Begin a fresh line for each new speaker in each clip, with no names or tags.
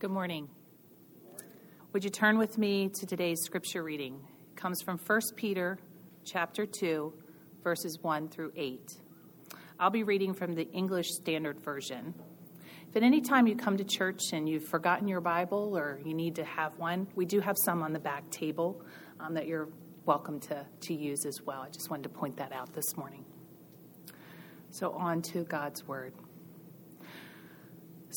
Good morning. Would you turn with me to today's scripture reading? It comes from 1 Peter chapter 2 verses 1 through 8. I'll be reading from the English Standard Version. If at any time you come to church and you've forgotten your Bible or you need to have one, we do have some on the back table um, that you're welcome to, to use as well. I just wanted to point that out this morning. So, on to God's Word.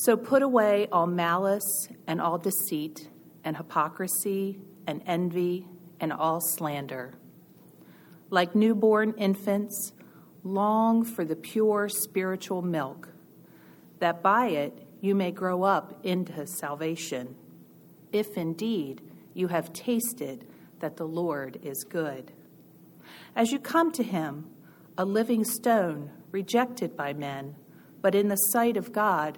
So put away all malice and all deceit and hypocrisy and envy and all slander. Like newborn infants, long for the pure spiritual milk, that by it you may grow up into salvation, if indeed you have tasted that the Lord is good. As you come to him, a living stone, rejected by men, but in the sight of God,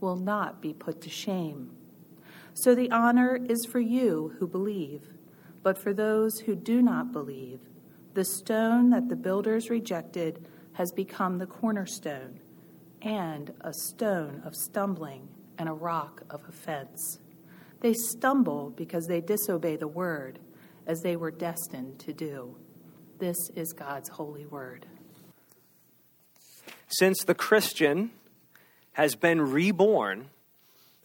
will not be put to shame. So the honor is for you who believe, but for those who do not believe, the stone that the builders rejected has become the cornerstone, and a stone of stumbling and a rock of offense. They stumble because they disobey the word, as they were destined to do. This is God's holy word.
Since the Christian has been reborn,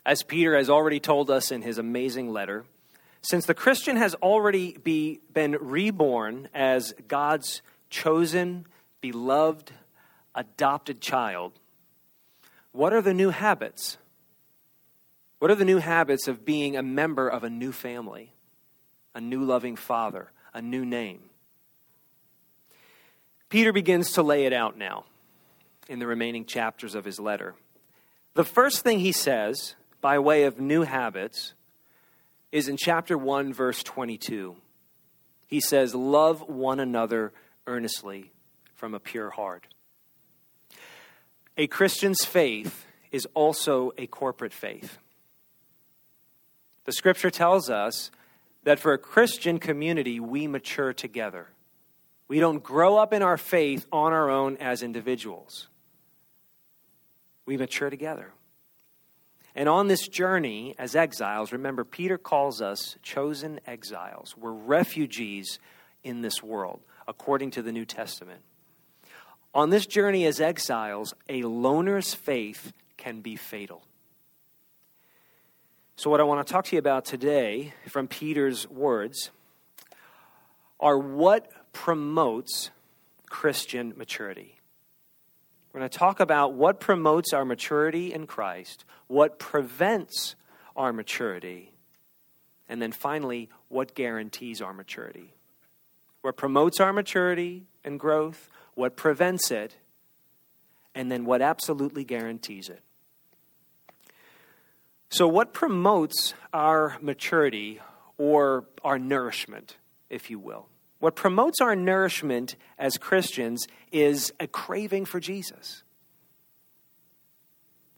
as Peter has already told us in his amazing letter. Since the Christian has already be, been reborn as God's chosen, beloved, adopted child, what are the new habits? What are the new habits of being a member of a new family, a new loving father, a new name? Peter begins to lay it out now in the remaining chapters of his letter. The first thing he says, by way of new habits, is in chapter 1, verse 22. He says, Love one another earnestly from a pure heart. A Christian's faith is also a corporate faith. The scripture tells us that for a Christian community, we mature together. We don't grow up in our faith on our own as individuals we mature together. And on this journey as exiles, remember, Peter calls us chosen exiles. We're refugees in this world, according to the New Testament. On this journey as exiles, a loner's faith can be fatal. So, what I want to talk to you about today from Peter's words are what promotes Christian maturity. We're going to talk about what promotes our maturity in Christ, what prevents our maturity, and then finally, what guarantees our maturity. What promotes our maturity and growth, what prevents it, and then what absolutely guarantees it. So, what promotes our maturity or our nourishment, if you will? What promotes our nourishment as Christians is a craving for Jesus.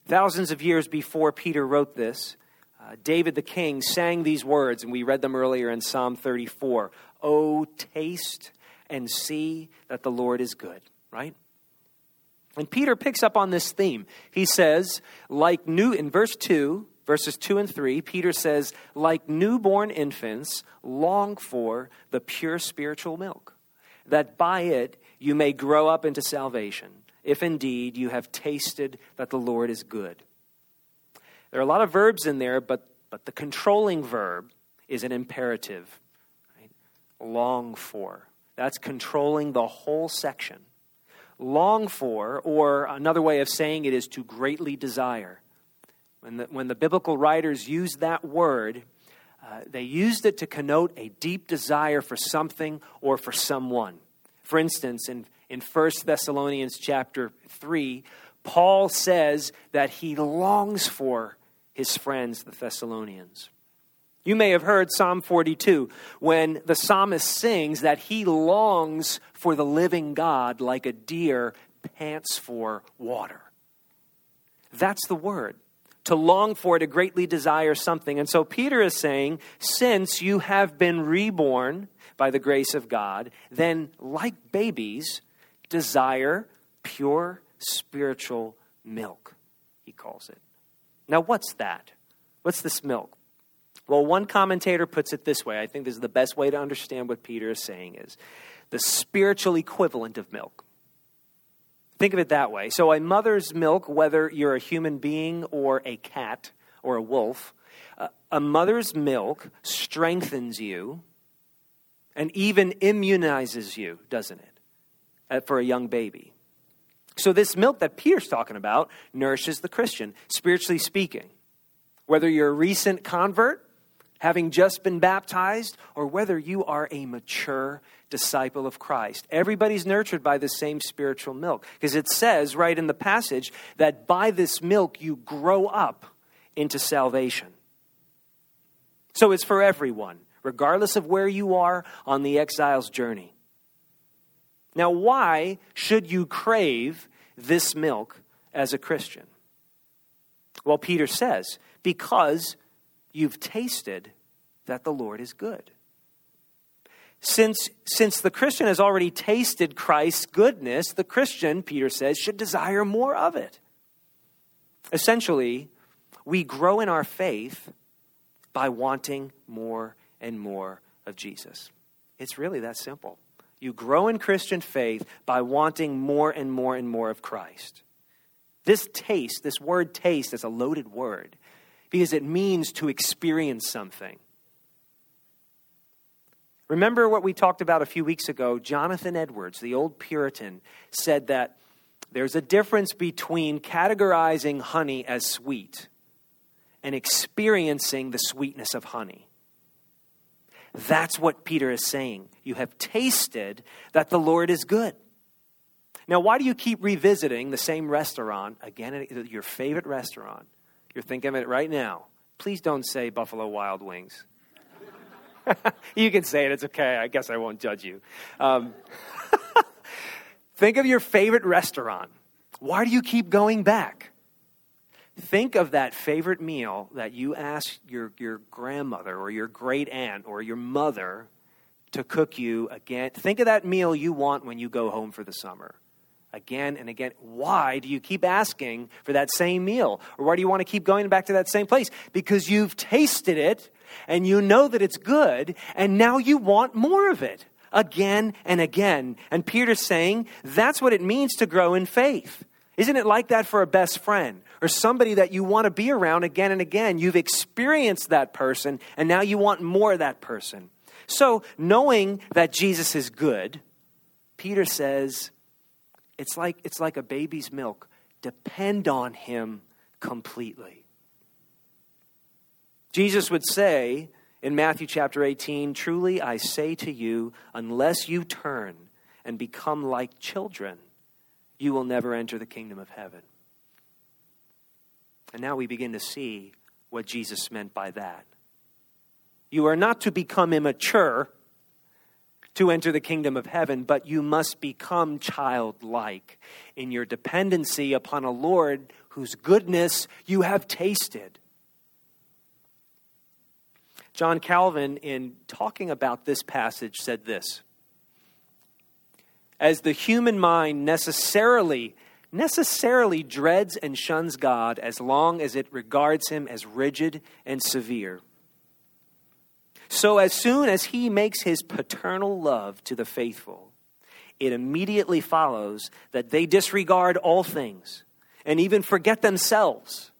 Thousands of years before Peter wrote this, uh, David the king sang these words, and we read them earlier in Psalm 34 Oh, taste and see that the Lord is good, right? And Peter picks up on this theme. He says, like new, in verse 2, verses 2 and 3, Peter says, like newborn infants, long for the pure spiritual milk, that by it you may grow up into salvation, if indeed you have tasted that the Lord is good. There are a lot of verbs in there, but, but the controlling verb is an imperative. Right? Long for. That's controlling the whole section. Long for, or another way of saying it is to greatly desire when the, when the biblical writers used that word, uh, they used it to connote a deep desire for something or for someone. For instance, in, in 1 Thessalonians chapter 3, Paul says that he longs for his friends, the Thessalonians. You may have heard Psalm 42 when the psalmist sings that he longs for the living God like a deer pants for water. That's the word. To long for, to greatly desire something. And so Peter is saying, since you have been reborn by the grace of God, then, like babies, desire pure spiritual milk, he calls it. Now, what's that? What's this milk? Well, one commentator puts it this way. I think this is the best way to understand what Peter is saying is the spiritual equivalent of milk. Think of it that way. So, a mother's milk, whether you're a human being or a cat or a wolf, uh, a mother's milk strengthens you and even immunizes you, doesn't it, uh, for a young baby. So, this milk that Peter's talking about nourishes the Christian, spiritually speaking. Whether you're a recent convert having just been baptized, or whether you are a mature disciple of Christ. Everybody's nurtured by the same spiritual milk. Because it says right in the passage that by this milk you grow up into salvation. So it's for everyone, regardless of where you are on the exile's journey. Now, why should you crave this milk as a Christian? Well, Peter says, because you've tasted that the Lord is good. Since, since the Christian has already tasted Christ's goodness, the Christian, Peter says, should desire more of it. Essentially, we grow in our faith by wanting more and more of Jesus. It's really that simple. You grow in Christian faith by wanting more and more and more of Christ. This taste, this word taste, is a loaded word because it means to experience something. Remember what we talked about a few weeks ago? Jonathan Edwards, the old Puritan, said that there's a difference between categorizing honey as sweet and experiencing the sweetness of honey. That's what Peter is saying. You have tasted that the Lord is good. Now, why do you keep revisiting the same restaurant again, your favorite restaurant? You're thinking of it right now. Please don't say Buffalo Wild Wings. you can say it, it's okay. I guess I won't judge you. Um, think of your favorite restaurant. Why do you keep going back? Think of that favorite meal that you asked your, your grandmother or your great aunt or your mother to cook you again. Think of that meal you want when you go home for the summer again and again. Why do you keep asking for that same meal? Or why do you want to keep going back to that same place? Because you've tasted it and you know that it's good, and now you want more of it again and again. And Peter's saying that's what it means to grow in faith. Isn't it like that for a best friend or somebody that you want to be around again and again? You've experienced that person, and now you want more of that person. So, knowing that Jesus is good, Peter says, it's like, it's like a baby's milk. Depend on him completely. Jesus would say in Matthew chapter 18 Truly I say to you, unless you turn and become like children, you will never enter the kingdom of heaven. And now we begin to see what Jesus meant by that. You are not to become immature to enter the kingdom of heaven, but you must become childlike in your dependency upon a Lord whose goodness you have tasted. John Calvin, in talking about this passage, said this As the human mind necessarily necessarily dreads and shuns God as long as it regards him as rigid and severe. So, as soon as he makes his paternal love to the faithful, it immediately follows that they disregard all things and even forget themselves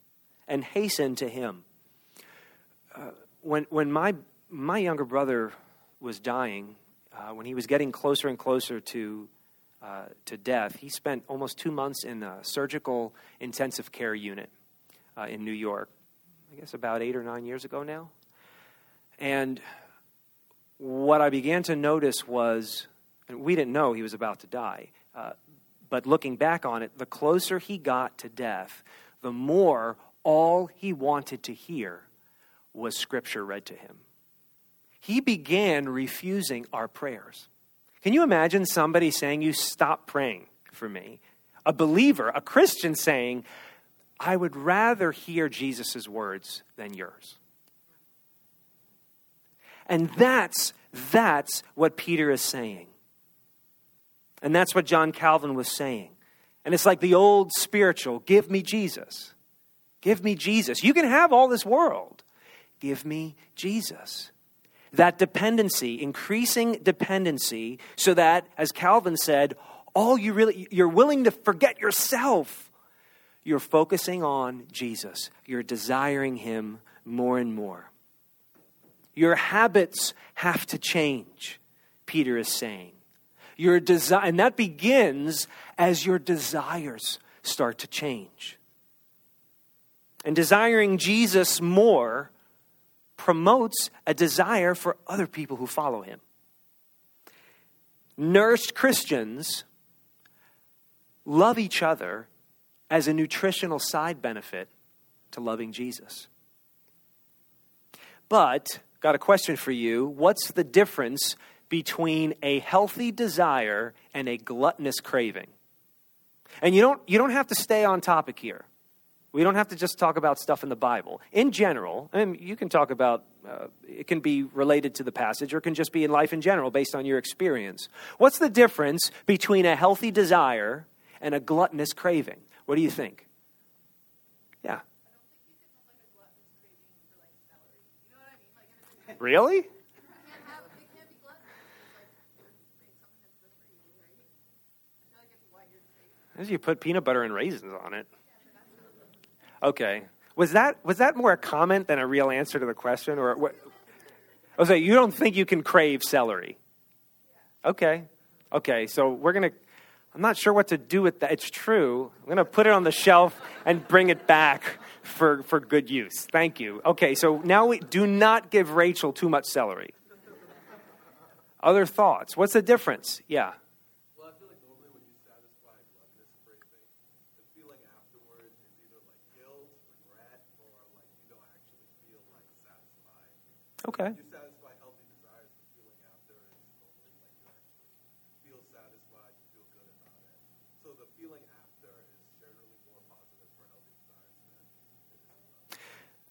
and hasten to him. Uh, when when my, my younger brother was dying, uh, when he was getting closer and closer to, uh, to death, he spent almost two months in a surgical intensive care unit uh, in New York. I guess about eight or nine years ago now. And what I began to notice was, and we didn't know he was about to die, uh, but looking back on it, the closer he got to death, the more all he wanted to hear was Scripture read to him. He began refusing our prayers. Can you imagine somebody saying, You stop praying for me? A believer, a Christian saying, I would rather hear Jesus' words than yours. And that's, that's what Peter is saying. And that's what John Calvin was saying. And it's like the old spiritual give me Jesus. Give me Jesus. You can have all this world. Give me Jesus. That dependency, increasing dependency, so that, as Calvin said, all you really, you're willing to forget yourself. You're focusing on Jesus. You're desiring Him more and more. Your habits have to change, Peter is saying. Your desire, and that begins as your desires start to change. And desiring Jesus more promotes a desire for other people who follow him. Nourished Christians love each other as a nutritional side benefit to loving Jesus. But, got a question for you. What's the difference between a healthy desire and a gluttonous craving? And you don't, you don't have to stay on topic here. We don't have to just talk about stuff in the Bible. In general, I mean, you can talk about, uh, it can be related to the passage or it can just be in life in general based on your experience. What's the difference between a healthy desire and a gluttonous craving? What do you think? Yeah. Really? As you put peanut butter and raisins on it. Okay. Was that was that more a comment than a real answer to the question, or what? Was like, you don't think you can crave celery? Okay. Okay. So we're gonna. I'm not sure what to do with that. It's true. I'm gonna put it on the shelf and bring it back for for good use. Thank you. Okay. So now we do not give Rachel too much celery. Other thoughts? What's the difference? Yeah.
Well I feel like normally when you satisfy gloves breathing, the feeling afterwards is either like ill, or like you don't actually feel like satisfied.
Okay. You satisfy healthy desires, the feeling after is only like you actually feel satisfied, you feel good about it. So the feeling after is generally more positive for healthy desires than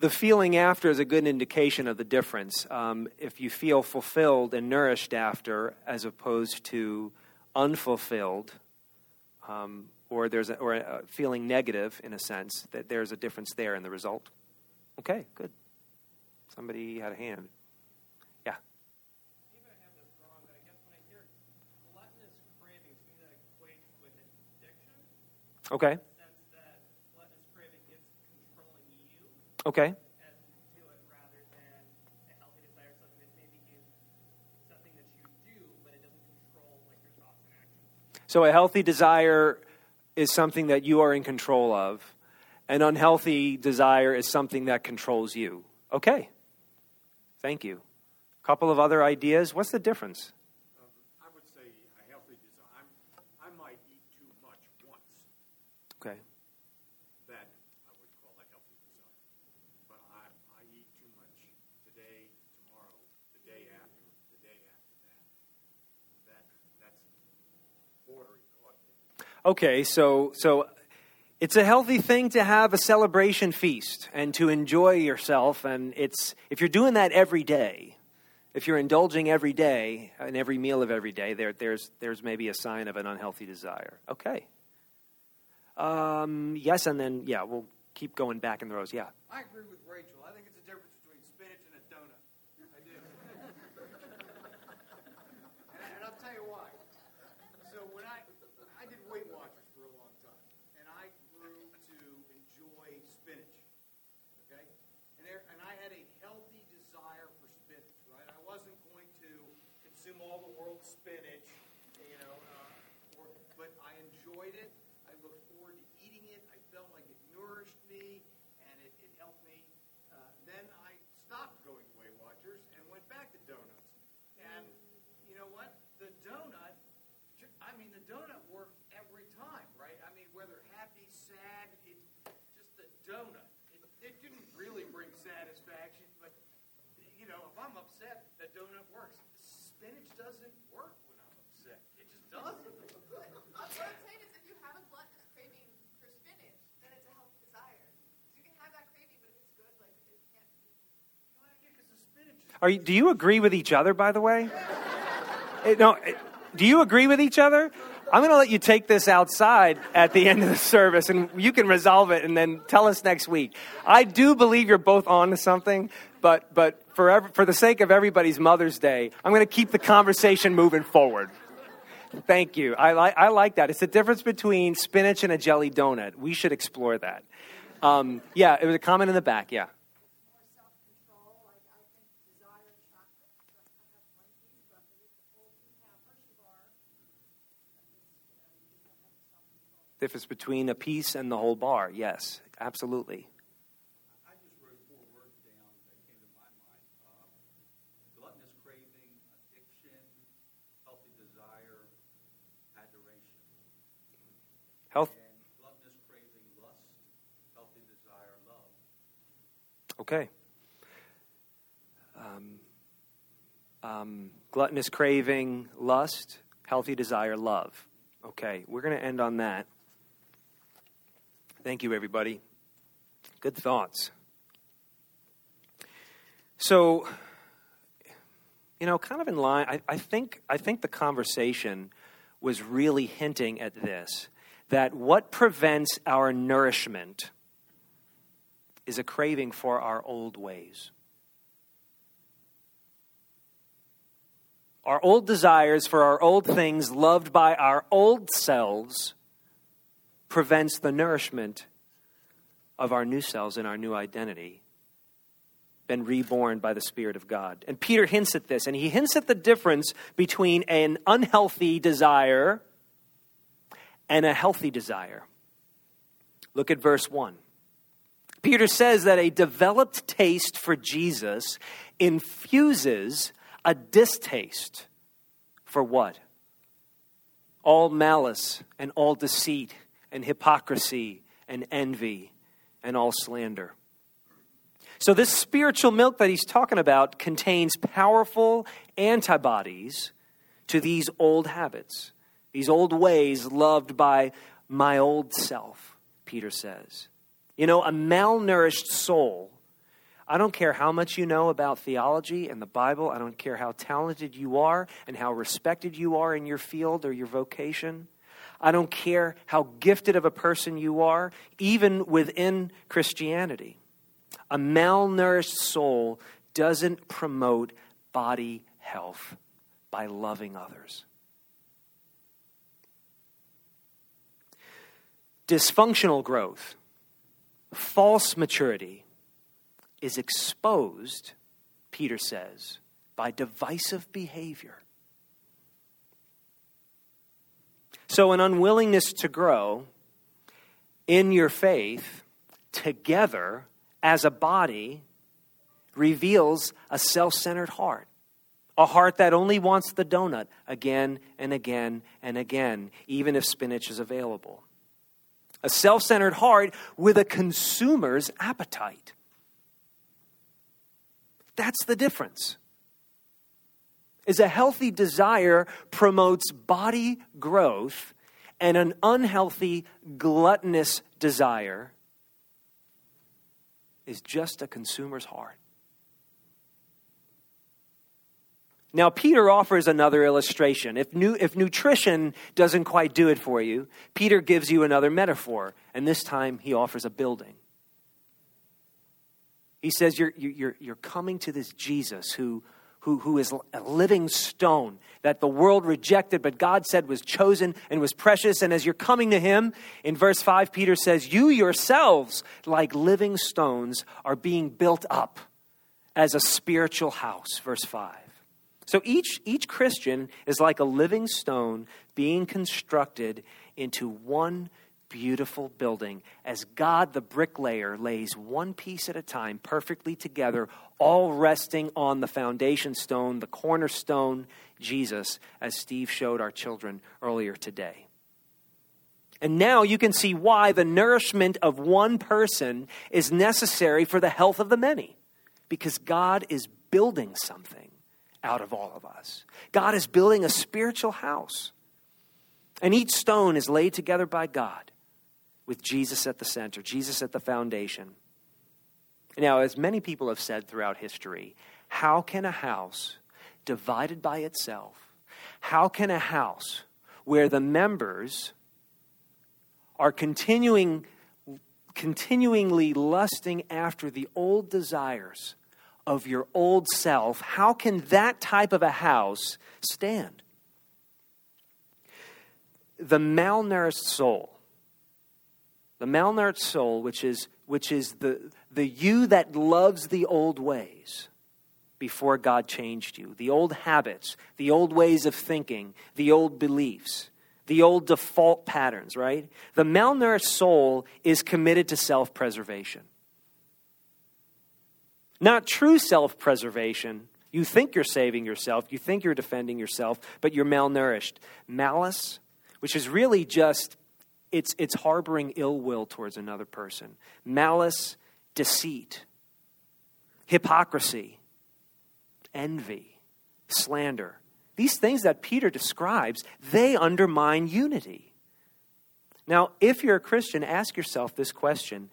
the feeling after is a good indication of the difference. Um, if you feel fulfilled and nourished after, as opposed to unfulfilled, um, or there's a, or a feeling negative in a sense, that there's a difference there in the result. Okay, good. Somebody had a hand. Yeah. Okay. Okay. So a healthy desire is something that you are in control of. An unhealthy desire is something that controls you. Okay. Thank you. A couple of other ideas. What's the difference?
Um, I would say a healthy desire. i might eat too much once.
Okay.
That I would call a healthy desire. But I, I eat too much today, tomorrow, the day after, the day after that. That that's bordering
Okay, so so it's a healthy thing to have a celebration feast and to enjoy yourself and it's if you're doing that every day if you're indulging every day in every meal of every day there, there's, there's maybe a sign of an unhealthy desire. Okay. Um, yes and then yeah we'll keep going back in the rows. Yeah.
I agree with rachel i think it's a difference between spinach and a donut i do and i'll tell you why so when i i did weight watchers consume all the world's spinach, you know, uh, or, but I enjoyed it. I looked forward to eating it. I felt like it nourished me and it, it helped me. Uh, then I stopped going to Weight Watchers and went back to donuts. And you know what? The donut, I mean, the donut worked every time, right? I mean, whether happy, sad, it just the donut. It, it didn't really bring satisfaction, but you know, if I'm upset, that donut works. Spinach doesn't work when I'm upset. It just doesn't.
What I'm saying is, if you have a gluttonous craving for spinach, then it's a healthy desire. You can have that craving, but if it's good, like it can't be. You know what I mean?
Because the spinach is
Are you, do you agree with each other, by the way? No, eh, do you agree with each other? I'm going to let you take this outside at the end of the service and you can resolve it and then tell us next week. I do believe you're both on to something, but, but for, for the sake of everybody's Mother's Day, I'm going to keep the conversation moving forward. Thank you. I, li- I like that. It's the difference between spinach and a jelly donut. We should explore that. Um, yeah, it was a comment in the back. Yeah.
More self-control. Like I think desire chocolate. So I have one piece, but if it's a whole two pound Hershey bar, that means you know you just don't have the self-control.
Difference between a piece and the whole bar. Yes, absolutely.
I just wrote four words down that came to my mind. Gluttonous craving, addiction, healthy desire, adoration.
Health.
Gluttonous craving, lust, healthy desire, love.
Okay. Um, um, gluttonous craving, lust, healthy desire, love. Okay, we're going to end on that. Thank you, everybody. Good thoughts. So, you know, kind of in line, I, I think I think the conversation was really hinting at this that what prevents our nourishment is a craving for our old ways. Our old desires for our old things, loved by our old selves, prevents the nourishment of our new selves and our new identity, been reborn by the Spirit of God. And Peter hints at this, and he hints at the difference between an unhealthy desire and a healthy desire. Look at verse 1. Peter says that a developed taste for Jesus infuses a distaste for what? All malice and all deceit and hypocrisy and envy and all slander. So, this spiritual milk that he's talking about contains powerful antibodies to these old habits, these old ways loved by my old self, Peter says. You know, a malnourished soul, I don't care how much you know about theology and the Bible, I don't care how talented you are and how respected you are in your field or your vocation. I don't care how gifted of a person you are, even within Christianity. A malnourished soul doesn't promote body health by loving others. Dysfunctional growth, false maturity, is exposed, Peter says, by divisive behavior. So, an unwillingness to grow in your faith together as a body reveals a self centered heart. A heart that only wants the donut again and again and again, even if spinach is available. A self centered heart with a consumer's appetite. That's the difference. Is a healthy desire promotes body growth, and an unhealthy, gluttonous desire is just a consumer's heart. Now, Peter offers another illustration. If, nu- if nutrition doesn't quite do it for you, Peter gives you another metaphor, and this time he offers a building. He says, You're, you're, you're coming to this Jesus who, who, who is a living stone that the world rejected, but God said was chosen and was precious. And as you're coming to him, in verse 5, Peter says, You yourselves, like living stones, are being built up as a spiritual house. Verse 5. So each, each Christian is like a living stone being constructed into one beautiful building as God, the bricklayer, lays one piece at a time perfectly together, all resting on the foundation stone, the cornerstone, Jesus, as Steve showed our children earlier today. And now you can see why the nourishment of one person is necessary for the health of the many. Because God is building something out of all of us. God is building a spiritual house. And each stone is laid together by God with Jesus at the center, Jesus at the foundation. Now, as many people have said throughout history, how can a house divided by itself, how can a house where the members are continuing continuingly lusting after the old desires of your old self, how can that type of a house stand? The malnourished soul, the malnourished soul, which is, which is the, the you that loves the old ways before God changed you, the old habits, the old ways of thinking, the old beliefs, the old default patterns, right? The malnourished soul is committed to self preservation. Not true self preservation. You think you're saving yourself, you think you're defending yourself, but you're malnourished. Malice, which is really just it's it's harboring ill will towards another person. Malice, deceit, hypocrisy, envy, slander. These things that Peter describes, they undermine unity. Now, if you're a Christian, ask yourself this question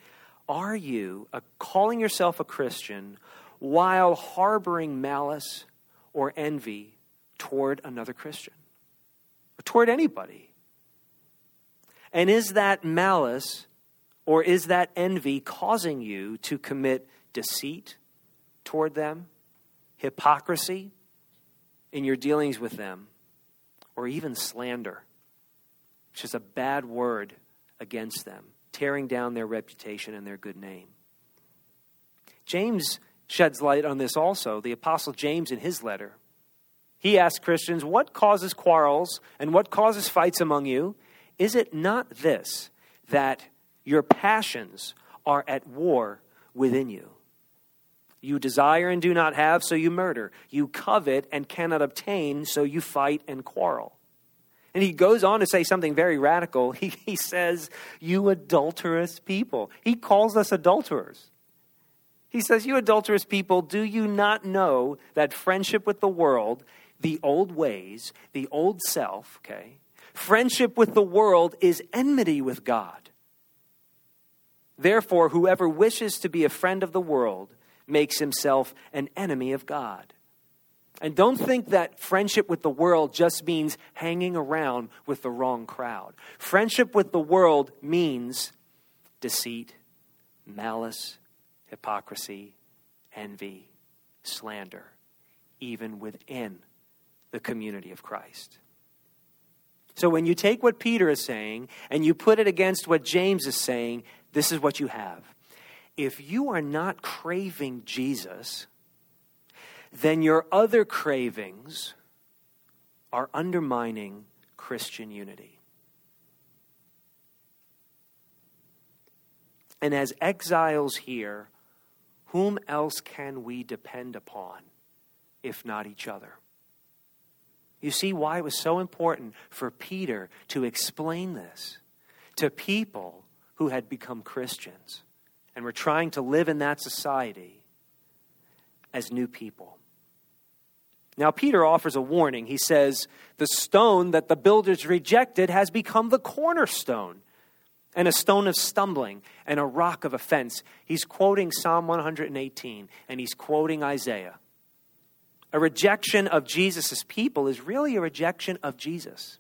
are you a, calling yourself a Christian while harboring malice or envy toward another Christian? Or toward anybody? And is that malice or is that envy causing you to commit deceit toward them, hypocrisy in your dealings with them, or even slander, which is a bad word against them? tearing down their reputation and their good name. James sheds light on this also, the Apostle James in his letter. He asks Christians, What causes quarrels and what causes fights among you? Is it not this, that your passions are at war within you? You desire and do not have, so you murder. You covet and cannot obtain, so you fight and quarrel. And he goes on to say something very radical. He, he says, You adulterous people. He calls us adulterers. He says, You adulterous people, do you not know that friendship with the world, the old ways, the old self, okay, friendship with the world is enmity with God? Therefore, whoever wishes to be a friend of the world makes himself an enemy of God. And don't think that friendship with the world just means hanging around with the wrong crowd. Friendship with the world means deceit, malice, hypocrisy, envy, slander, even within the community of Christ. So when you take what Peter is saying and you put it against what James is saying, this is what you have. If you are not craving Jesus, then your other cravings are undermining Christian unity. And as exiles here, whom else can we depend upon if not each other? You see why it was so important for Peter to explain this to people who had become Christians and were trying to live in that society as new people. Now, Peter offers a warning. He says, The stone that the builders rejected has become the cornerstone, and a stone of stumbling, and a rock of offense. He's quoting Psalm 118, and he's quoting Isaiah. A rejection of Jesus' people is really a rejection of Jesus.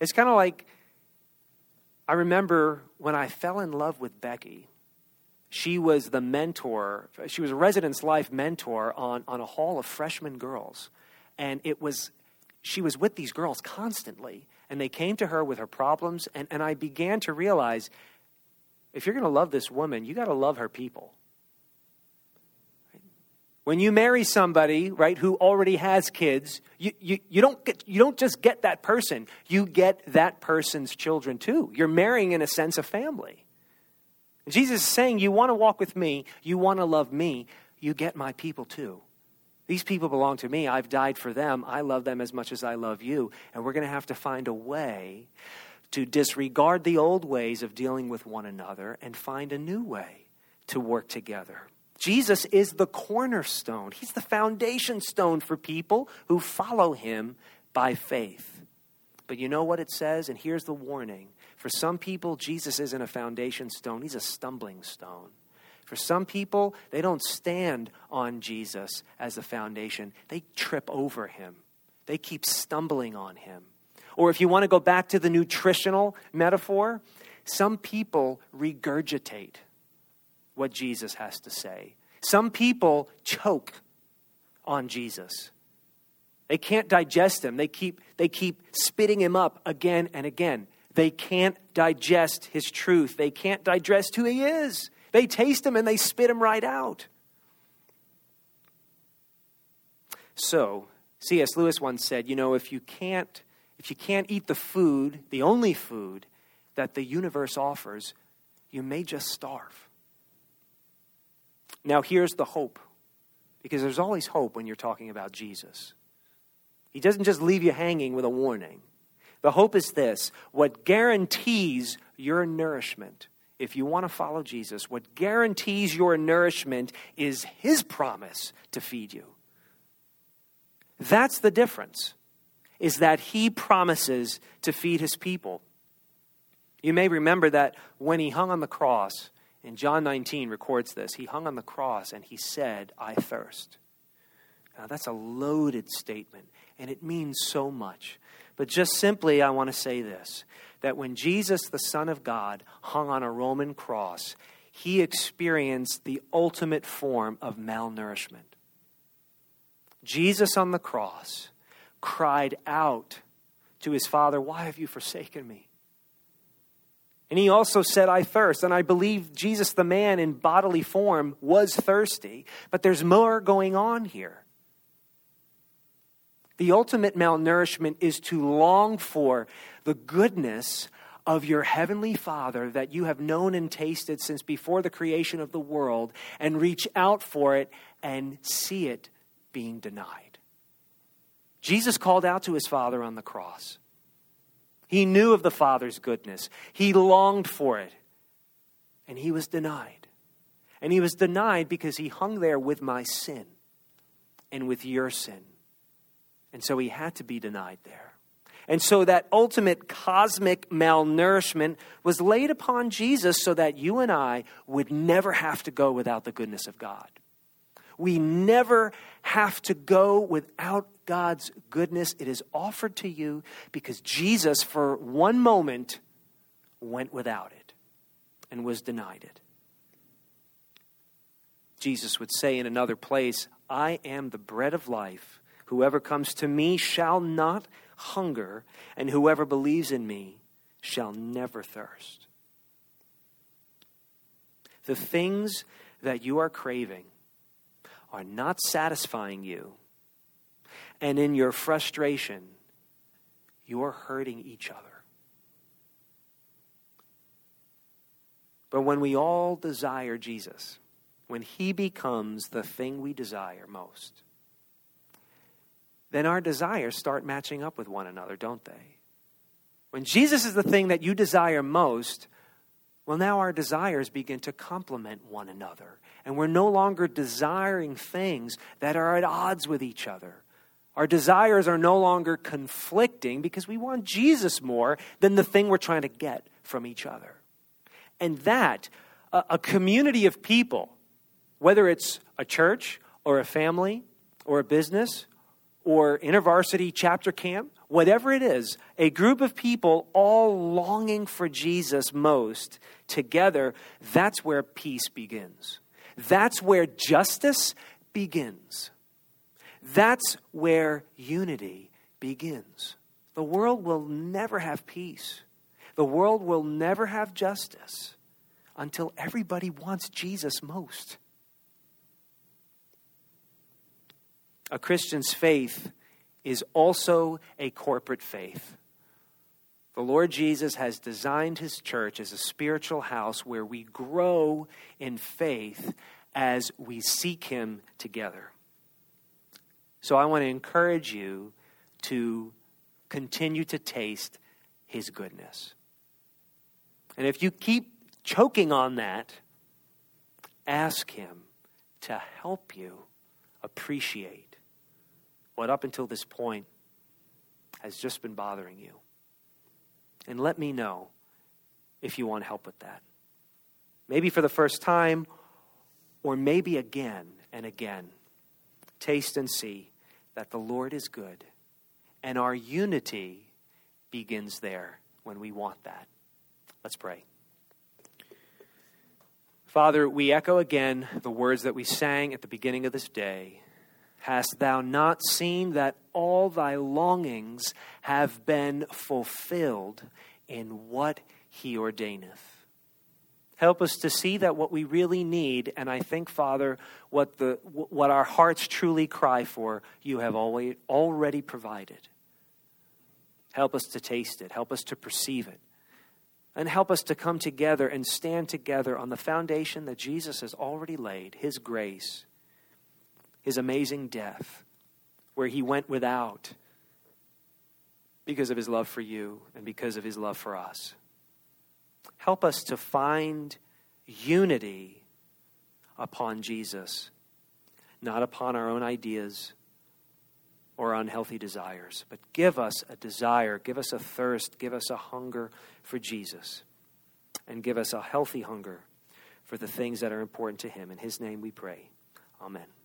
It's kind of like I remember when I fell in love with Becky she was the mentor, she was a residence life mentor on, on a hall of freshman girls. And it was, she was with these girls constantly. And they came to her with her problems. And, and I began to realize if you're going to love this woman, you got to love her people. When you marry somebody, right, who already has kids, you, you, you, don't get, you don't just get that person, you get that person's children too. You're marrying, in a sense, a family. Jesus is saying, You want to walk with me, you want to love me, you get my people too. These people belong to me. I've died for them. I love them as much as I love you. And we're going to have to find a way to disregard the old ways of dealing with one another and find a new way to work together Jesus is the cornerstone. He's the foundation stone for people who follow him by faith. But you know what it says? And here's the warning. For some people, Jesus isn't a foundation stone, he's a stumbling stone. For some people, they don't stand on Jesus as the foundation, they trip over him, they keep stumbling on him. Or if you want to go back to the nutritional metaphor, some people regurgitate what Jesus has to say. Some people choke on Jesus. They can't digest him. They keep, they keep spitting him up again and again. They can't digest his truth. They can't digest who he is. They taste him and they spit him right out. So, C.S. Lewis once said, you know, if you can't if you can't eat the food, the only food that the universe offers, you may just starve. Now, here's the hope, because there's always hope when you're talking about Jesus. He doesn't just leave you hanging with a warning. The hope is this what guarantees your nourishment, if you want to follow Jesus, what guarantees your nourishment is His promise to feed you. That's the difference, is that He promises to feed His people. You may remember that when He hung on the cross, in John 19 records this, He hung on the cross and He said, I thirst. Now, that's a loaded statement, and it means so much. But just simply, I want to say this that when Jesus, the Son of God, hung on a Roman cross, he experienced the ultimate form of malnourishment. Jesus on the cross cried out to his Father, Why have you forsaken me? And he also said, I thirst. And I believe Jesus, the man in bodily form, was thirsty. But there's more going on here. The ultimate malnourishment is to long for the goodness of your heavenly Father that you have known and tasted since before the creation of the world and reach out for it and see it being denied. Jesus called out to his Father on the cross. He knew of the Father's goodness, he longed for it, and he was denied. And he was denied because he hung there with my sin and with your sin. And so he had to be denied there. And so that ultimate cosmic malnourishment was laid upon Jesus so that you and I would never have to go without the goodness of God. We never have to go without God's goodness. It is offered to you because Jesus, for one moment, went without it and was denied it. Jesus would say in another place, I am the bread of life. Whoever comes to me shall not hunger, and whoever believes in me shall never thirst. The things that you are craving are not satisfying you, and in your frustration, you are hurting each other. But when we all desire Jesus, when he becomes the thing we desire most, then our desires start matching up with one another, don't they? When Jesus is the thing that you desire most, well, now our desires begin to complement one another. And we're no longer desiring things that are at odds with each other. Our desires are no longer conflicting because we want Jesus more than the thing we're trying to get from each other. And that, a, a community of people, whether it's a church or a family or a business or intervarsity chapter camp, whatever it is, a group of people all longing for Jesus most together, that's where peace begins. That's where justice begins. That's where unity begins. The world will never have peace. The world will never have justice until everybody wants Jesus most. A Christian's faith is also a corporate faith. The Lord Jesus has designed his church as a spiritual house where we grow in faith as we seek him together. So I want to encourage you to continue to taste his goodness. And if you keep choking on that, ask him to help you appreciate what up until this point has just been bothering you. And let me know if you want help with that. Maybe for the first time, or maybe again and again. Taste and see that the Lord is good, and our unity begins there when we want that. Let's pray. Father, we echo again the words that we sang at the beginning of this day. Hast thou not seen that all thy longings have been fulfilled in what he ordaineth? Help us to see that what we really need, and I think, Father, what, the, what our hearts truly cry for, you have always, already provided. Help us to taste it. Help us to perceive it. And help us to come together and stand together on the foundation that Jesus has already laid His grace, His amazing death, where He went without because of His love for you and because of His love for us. Help us to find unity upon Jesus, not upon our own ideas or unhealthy desires. But give us a desire, give us a thirst, give us a hunger for Jesus, and give us a healthy hunger for the things that are important to Him. In His name we pray. Amen.